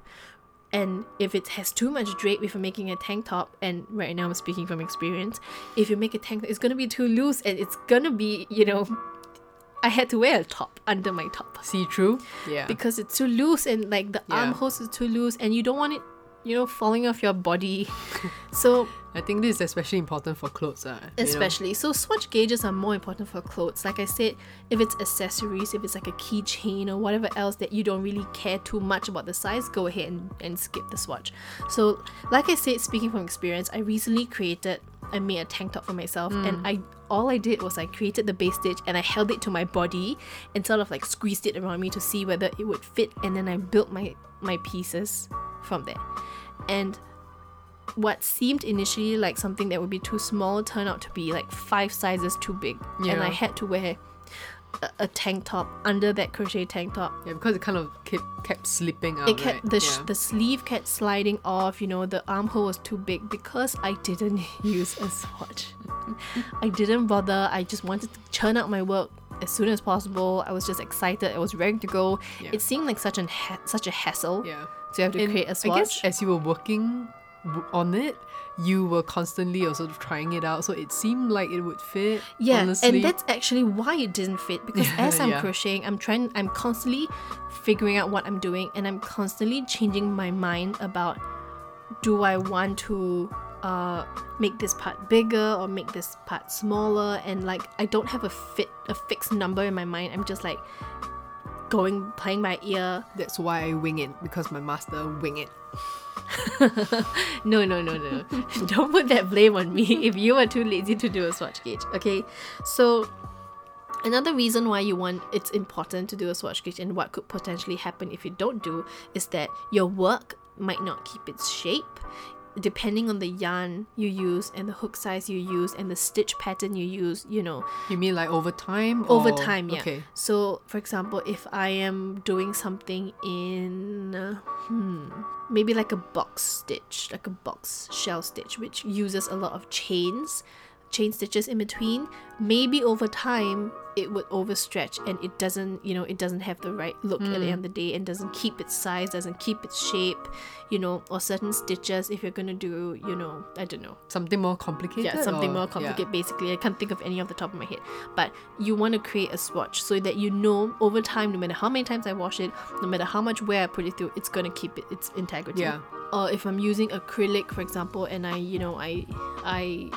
B: And if it has too much drape, if you're making a tank top, and right now I'm speaking from experience, if you make a tank, it's gonna be too loose, and it's gonna be, you know, I had to wear a top under my top
C: See through? Yeah.
B: because it's too loose and like the
C: Yeah.
B: armholes is too loose and you don't want it you know falling off your body so
C: I think this is especially important for clothes. Uh, you know?
B: especially so swatch gauges are more important for clothes like i said if it's accessories if it's like a keychain or whatever else that you don't really care too much about the size go ahead and, and skip the swatch so like i said speaking from experience i recently created i made a tank top for myself and i all i did was i created the base stitch and i held it to my body and sort of like squeezed it around me to see whether it would fit and then i built my my pieces from there and what seemed initially like something that would be too small turned out to be like five sizes too big and i had to wear a, a tank top under that crochet tank top.
C: Yeah, because it kind of kept kept slipping out.
B: It kept
C: right?
B: the sh-
C: yeah.
B: the sleeve kept sliding off. You know, the armhole was too big because I didn't use a swatch. I didn't bother. I just wanted to churn out my work as soon as possible. I was just excited. I was ready to go.
C: Yeah.
B: It seemed like such an ha- such a hassle
C: yeah.
B: to have to
C: And
B: create a swatch.
C: guess as you were working on it, you were constantly also trying it out, so it seemed like it would fit.
B: Yeah,
C: honestly.
B: and that's actually why it didn't fit because
C: Yeah,
B: as I'm
C: yeah.
B: crocheting, I'm trying, I'm constantly figuring out what I'm doing, and I'm constantly changing my mind about do I want to uh, make this part bigger or make this part smaller, and like I don't have a fit, a fixed number in my mind. I'm just like going playing by ear.
C: That's why I wing it because my master wing it.
B: No, no, no, no. Don't put that blame on me if you are too lazy to do a swatch gauge. Okay, so another reason why you want it's important to do a swatch gauge and what could potentially happen if you don't do is that your work might not keep its shape depending on the yarn you use and the hook size you use and the stitch pattern you use you know
C: You mean like over time?
B: over
C: or-
B: time yeah
C: Okay.
B: so for example if i am doing something in uh, hmm, maybe like a box stitch like a box shell stitch which uses a lot of chains chain stitches in between maybe over time it would overstretch and it doesn't you know it doesn't have the right look at the hmm. end of the day and doesn't keep its size doesn't keep its shape you know or certain stitches if you're gonna do you know i don't know
C: Something more complicated?
B: yeah, something
C: or-
B: more
C: yeah.
B: complicated. Basically, I can't think of any off the top of my head. But you want to create a swatch so that you know over time, no matter how many times I wash it, no matter how much wear I put it through, it's gonna keep it, its integrity.
C: Yeah.
B: Or if I'm using acrylic, for example, and I, you know, I, I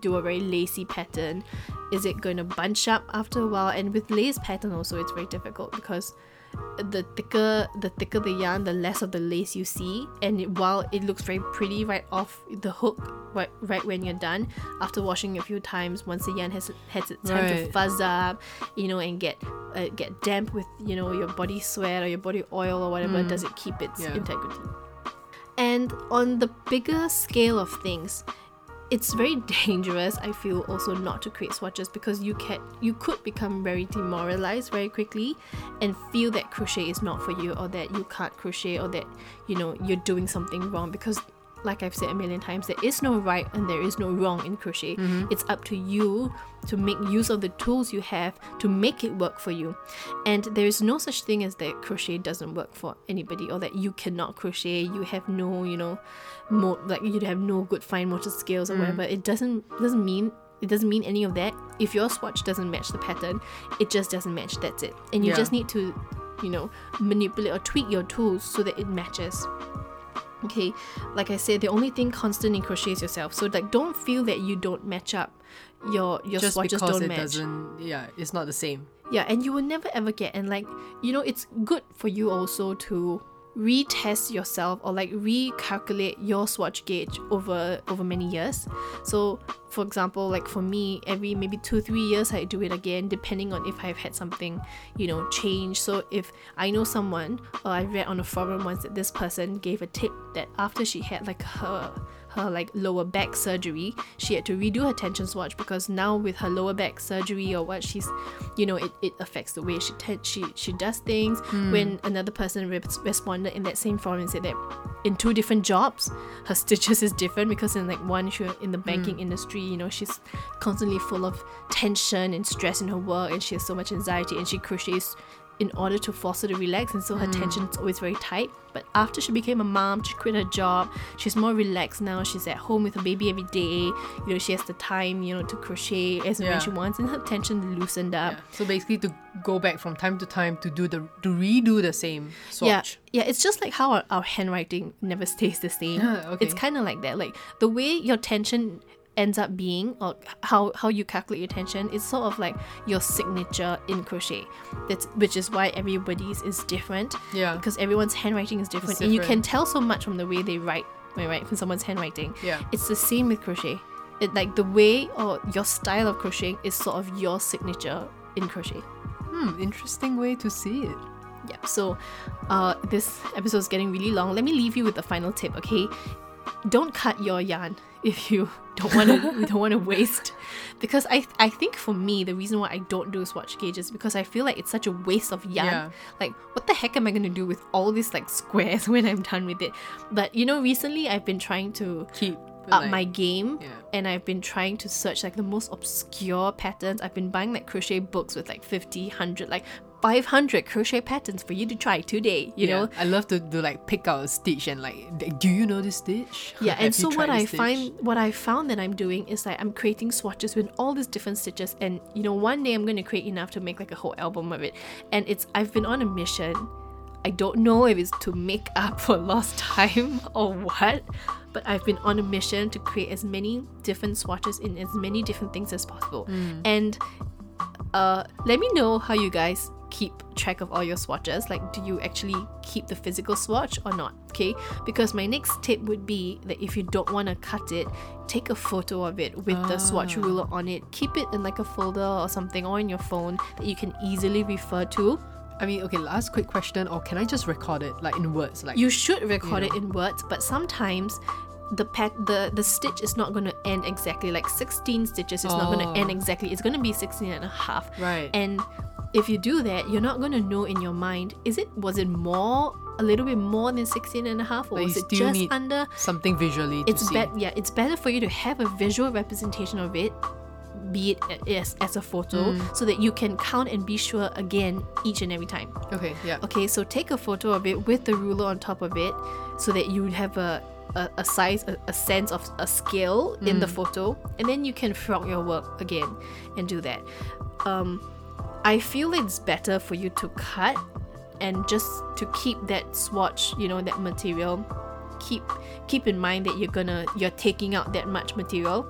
B: do a very lacy pattern, is it going to bunch up after a while? And with lace pattern also, it's very difficult because the thicker the thicker the yarn the less of the lace you see and it, while it looks very pretty right off the hook right, right when you're done after washing a few times once the yarn has has its time to fuzz up you know and get uh, get damp with you know your body sweat or your body oil or whatever does it keep its
C: Yeah.
B: integrity and on the bigger scale of things it's very dangerous i feel also not to create swatches because you can you could become very demoralized very quickly and feel that crochet is not for you or that you can't crochet or that you know you're doing something wrong because like I've said a million times, there is no right and there is no wrong in crochet. Mm-hmm. It's up to you to make use of the tools you have to make it work for you. And there is no such thing as that crochet doesn't work for anybody or that you cannot crochet, you have no, you know, mo- like you have no good fine motor skills or mm. whatever. It doesn't doesn't mean it doesn't mean any of that. If your swatch doesn't match the pattern, it just doesn't match. That's it. And you
C: Yeah.
B: just need to, you know, manipulate or tweak your tools so that it matches. Okay, like I said, the only thing constant in crochet is yourself. So like, don't feel that you don't match up. Your your
C: Just
B: swatches
C: because
B: don't
C: it
B: match.
C: doesn't, yeah, it's not the same.
B: Yeah, and you will never ever get. And like, you know, it's good for you also to retest yourself or like recalculate your swatch gauge over over many years. So, for example, like for me, every maybe two three years I do it again, depending on if I've had something, you know, change. So if I know someone, or I read on a forum once that this person gave a tip that after she had like her her like lower back surgery she had to redo her tension swatch because now with her lower back surgery or what she's you know it, it affects the way she te- she she does things. Hmm. When another person re- responded in that same forum and said that in two different jobs her stitches is different because in like one she in the banking hmm. industry you know she's constantly full of tension and stress in her work and she has so much anxiety and she crochets in order to force her to relax and so her hmm. tension is always very tight but after she became a mom she quit her job she's more relaxed now she's at home with her baby every day you know she has the time you know to crochet as
C: Yeah.
B: when she wants and her tension loosened up
C: Yeah. So basically, to go back from time to time to do the to redo the same swatch.
B: Yeah, yeah, it's just like how our, our handwriting never stays the same.
C: Okay.
B: It's kind of like that. Like the way your tension ends up being, or how how you calculate your tension, is sort of like your signature in crochet. That's which is why everybody's is different.
C: Yeah.
B: Because everyone's handwriting is different, and you can tell so much from the way they write. When you write from someone's handwriting.
C: Yeah.
B: It's the same with crochet. It like the way or your style of crocheting is sort of your signature in crochet.
C: Hmm, interesting way to see it.
B: Yeah, so uh, this episode is getting really long. Let me leave you with the final tip, okay? Don't cut your yarn if you don't want to you don't want to waste because I I think for me the reason why I don't do swatch gauge is because I feel like it's such a waste of yarn.
C: Yeah.
B: Like what the heck am I gonna do with all these like squares when I'm done with it? But you know recently I've been trying to
C: Keep
B: up
C: like-
B: my game
C: yeah.
B: and I've been trying to search like the most obscure patterns. I've been buying like crochet books with like 50, 100, like 500 crochet patterns for you to try today, you
C: yeah.
B: know?
C: I love to, to like pick out a stitch and like, do you know this stitch?
B: Yeah, and so what I
C: stitch?
B: find, what I found that I'm doing is like I'm creating swatches with all these different stitches, and you know, one day I'm going to create enough to make like a whole album of it. And it's I've been on a mission. I don't know if it's to make up for lost time or what, but I've been on a mission to create as many different swatches in as many different things as possible.
C: Hmm.
B: And uh, let me know how you guys keep track of all your swatches. Like, do you actually keep the physical swatch or not? Okay, because my next tip would be that if you don't want to cut it, take a photo of it with the swatch
C: Ah.
B: ruler on it. Keep it in like a folder or something or in your phone that you can easily refer to.
C: I mean, okay, last quick question, or can I just record it like in words? Like
B: You should record
C: Yeah.
B: it in words, but sometimes the pat the the stitch is not going to end exactly like 16 stitches is not going
C: Oh.
B: to end exactly it's going to be 16 and a half
C: Right.
B: and if you do that you're not going to know in your mind is it was it more a little bit more than 16 and a half or
C: But
B: was it just under
C: something visually
B: it's
C: see.
B: bet yeah it's better for you to have a visual representation of it be it as, as a photo
C: Mm.
B: so that you can count and be sure again each and every time
C: Okay, yeah.
B: Okay, so take a photo of it with the ruler on top of it so that you have a, a, a size, a, a sense of a scale in the photo, and then you can frog your work again and do that. Um, I feel it's better for you to cut and just to keep that swatch, you know, that material. Keep keep in mind that you're gonna you're taking out that much material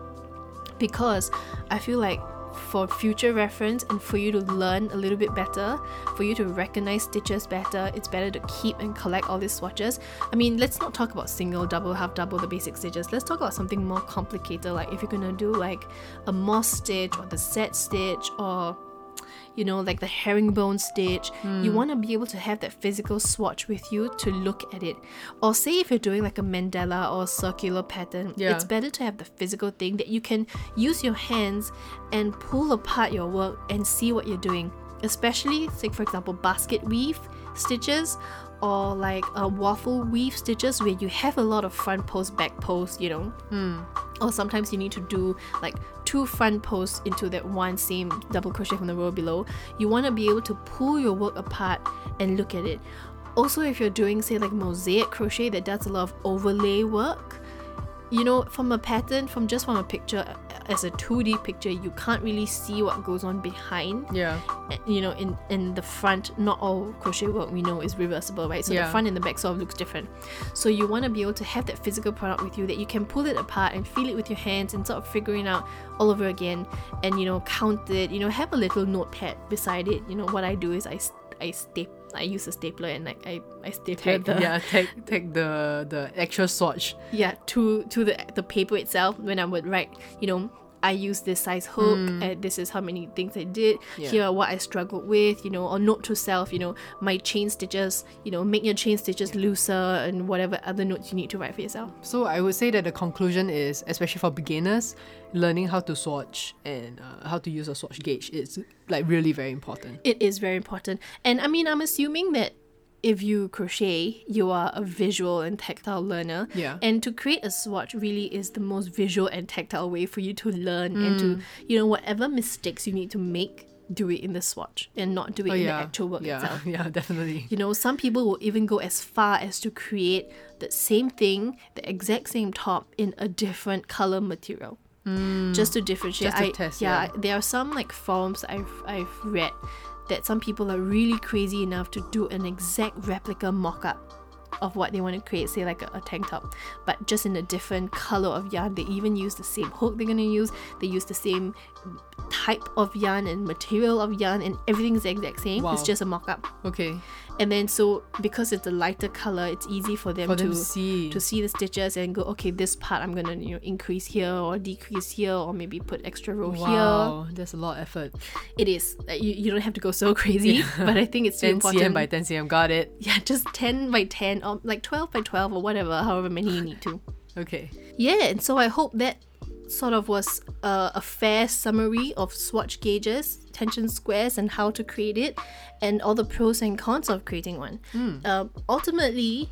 B: because I feel like for future reference and for you to learn a little bit better, for you to recognize stitches better, it's better to keep and collect all these swatches. I mean, let's not talk about single, double, half double, the basic stitches. Let's talk about something more complicated, like if you're gonna do like a moss stitch or the set stitch or you know, like the herringbone stitch,
C: Hmm.
B: you want to be able to have that physical swatch with you to look at it. Or say if you're doing like a mandala or a circular pattern,
C: Yeah.
B: it's better to have the physical thing that you can use your hands and pull apart your work and see what you're doing. Especially, say for example, basket weave stitches or like a waffle weave stitches where you have a lot of front post, back post, you know? Hmm. Or sometimes you need to do like two front posts into that one same double crochet from the row below. You want to be able to pull your work apart and look at it. Also if you're doing say like mosaic crochet that does a lot of overlay work you know from a pattern from just from a picture as a 2d picture you can't really see what goes on behind
C: Yeah.
B: you know in in the front not all crochet work we know is reversible right so
C: Yeah.
B: the front and the back sort of looks different so you want to be able to have that physical product with you that you can pull it apart and feel it with your hands and sort of figuring out all over again and you know count it you know have a little notepad beside it you know what i do is I I staple I use a stapler and like I, I staple the
C: yeah, take take the the actual swatch.
B: yeah to to the the paper itself when I would write you know I use this size hook and this is how many things I did.
C: Yeah.
B: here are what I struggled with you know or note to self you know my chain stitches you know make your chain stitches looser and whatever other notes you need to write for yourself.
C: So I would say that the conclusion is, especially for beginners, learning how to swatch and uh, how to use a swatch gauge is like really very important.
B: it is very important. And I mean I'm assuming that if you crochet you are a visual and tactile learner.
C: Yeah.
B: and to create a swatch really is the most visual and tactile way for you to learn and to mm. you know whatever mistakes you need to make do it in the swatch and not do it
C: Oh
B: in
C: yeah,
B: the actual work
C: yeah,
B: itself.
C: Yeah, definitely.
B: you know some people will even go as far as to create the same thing the exact same top in a different color material. Mm. Just to differentiate.
C: Just to
B: I,
C: test,
B: yeah,
C: yeah.
B: there are some like forums I've I've read that some people are really crazy enough to do an exact replica mock-up of what they want to create, say like a, a tank top, but just in a different color of yarn. They even use the same hook they're gonna use. They use the same type of yarn and material of yarn, and everything's the exact same. It's just a mock-up.
C: Okay,
B: And then so because it's a lighter color, it's easy for them
C: for
B: to
C: them to see.
B: to see the stitches and go, okay, this part I'm gonna you know increase here or decrease here or maybe put extra row here.
C: Wow, there's a lot of effort.
B: It is. Like, you, you don't have to go so crazy, but I think it's still
C: 10
B: important.
C: cm by 10 cm, got it.
B: yeah, just 10 by 10 or like 12 by 12 or whatever, however many you need to.
C: Okay.
B: Yeah, and so I hope that sort of was a, a fair summary of swatch gauges, tension squares, and how to create it, and all the pros and cons of creating one. Um, ultimately,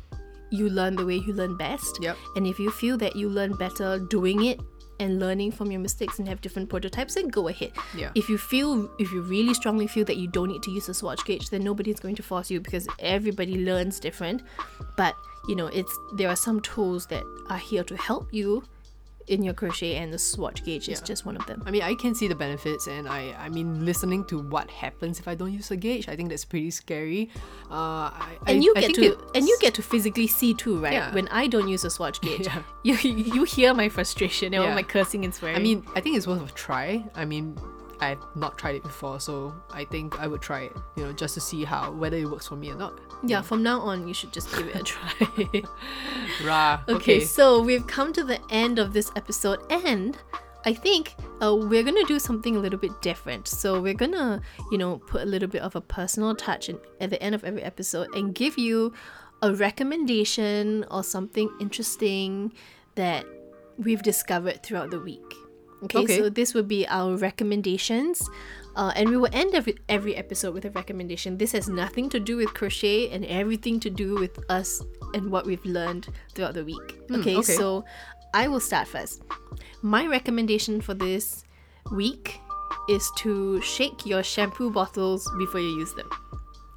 B: you learn the way you learn best.
C: Yep.
B: And if you feel that you learn better doing it and learning from your mistakes and have different prototypes, then go ahead.
C: Yeah.
B: If you feel, if you really strongly feel that you don't need to use a swatch gauge, then nobody's going to force you because everybody learns different. But you know, it's there are some tools that are here to help you in your crochet, and the swatch gauge is
C: Yeah.
B: just one of them.
C: I mean, I can see the benefits, and I, I mean, listening to what happens if I don't use a gauge, I think that's pretty scary. Uh, I,
B: And you
C: I
B: get
C: think
B: to, and you get to physically see too, right?
C: Yeah.
B: When I don't use a swatch gauge,
C: Yeah.
B: you you hear my frustration and all my cursing and swearing.
C: I mean, I think it's worth a try. I mean, I've not tried it before, so I think I would try it. You know, just to see how whether it works for me or not.
B: yeah. From now on, you should just give it a try.
C: Rah.
B: Okay, so we've come to the end of this episode, and I think uh, we're gonna do something a little bit different. So we're gonna, you know, put a little bit of a personal touch in, at the end of every episode and give you a recommendation or something interesting that we've discovered throughout the week. Okay,
C: Okay.
B: so this would be our recommendations. Uh, and we will end every, every episode with a recommendation. This has nothing to do with crochet and everything to do with us and what we've learned throughout the week. okay,
C: okay.
B: so I will start first. My recommendation for this week is to shake your shampoo bottles before you use them.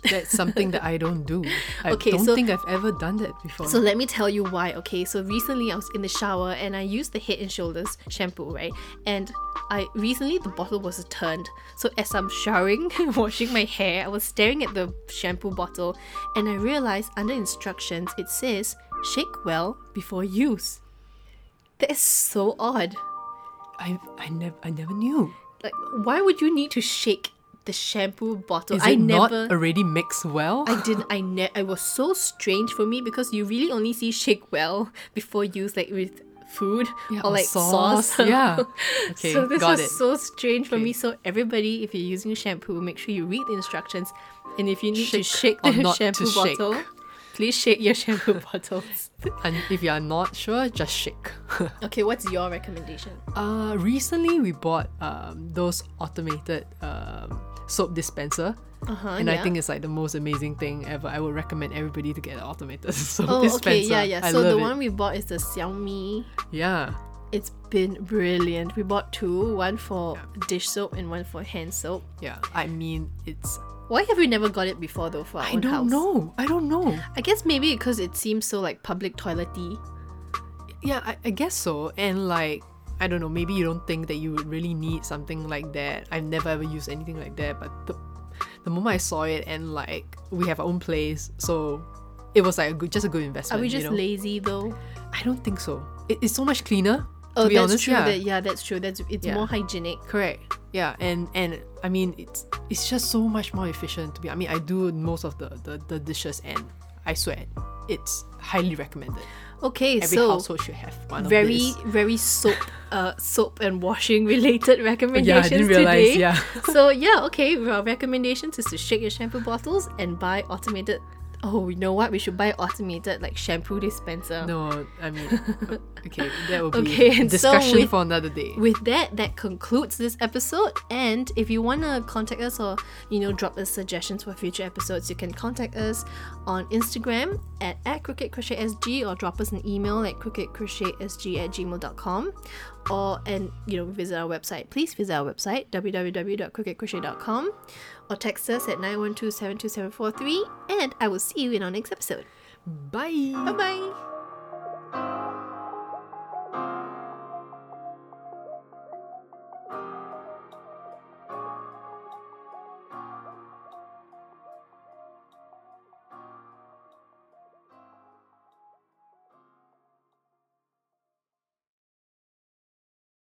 C: That's something that I don't do. I
B: Okay,
C: don't
B: so-
C: think I've ever done that before.
B: So let me tell you why, okay? So recently I was in the shower and I used the Head and Shoulders shampoo, right? And I recently the bottle was turned. So as I'm showering, washing my hair, I was staring at the shampoo bottle and I realized under instructions it says shake well before use. That is so odd.
C: I I never I never knew.
B: Like why would you need to shake the shampoo bottle?
C: Is
B: I
C: it not
B: never
C: already mixed well?
B: I didn't. I ne- I was so strange for me because you really only see shake well before use like with food
C: Yeah,
B: or like sauce.
C: sauce, yeah. Okay,
B: so this was
C: it.
B: so strange for me. So everybody, if you're using shampoo, make sure you read the instructions, and if you need to
C: Shake
B: shake the shampoo
C: shake.
B: bottle, please shake your shampoo bottles.
C: and if you are not sure, just shake.
B: Okay, what's your recommendation?
C: Uh, recently we bought um, those automated um, soap dispenser.
B: Uh-huh,
C: and I think it's like the most amazing thing ever. I would recommend everybody to get an automated soap
B: Oh,
C: dispenser.
B: okay, yeah, yeah.
C: I
B: so the
C: it.
B: one we bought is the Xiaomi.
C: yeah,
B: It's been brilliant. We bought two, one for dish soap and one for hand soap.
C: yeah. I mean, it's.
B: Why have we never got it before though for our
C: I
B: own
C: don't
B: house?
C: know. I don't know.
B: I guess maybe because it seems so like public toilety.
C: Yeah, I, I guess so. And like, I don't know. Maybe you don't think that you would really need something like that. I've never ever used anything like that. But the, the moment I saw it and like we have our own place, so it was like a good, just a good investment.
B: Are we just
C: you know?
B: lazy though?
C: I don't think so. It, it's so much cleaner.
B: Oh,
C: to be
B: that's
C: honest,
B: true.
C: yeah.
B: That, yeah, that's true. That's it's
C: Yeah.
B: more hygienic.
C: Correct. Yeah, and and I mean it's it's just so much more efficient to be. I mean I do most of the the, the dishes and I swear it's highly recommended.
B: Okay,
C: Every
B: so
C: household should have one of
B: very very soap uh soap and washing related recommendations
C: Yeah, I didn't realize.
B: today.
C: Yeah.
B: so yeah, okay. Our recommendations is to shake your shampoo bottles and buy automated. Oh, you know what? We should buy automated like shampoo dispenser.
C: No, I mean, okay, that will be
B: Okay, and so
C: discussion
B: with-
C: for another day.
B: with that that concludes this episode and if you want to contact us or you know drop us suggestions for future episodes you can contact us on instagram at, at crookedcrochetsg or drop us an email at crookedcrochetsg at gmail.com or and you know visit our website please visit our website www.crookedcrochet.com or text us at 912-72743 and i will see you in our next episode
C: Bye.
B: bye bye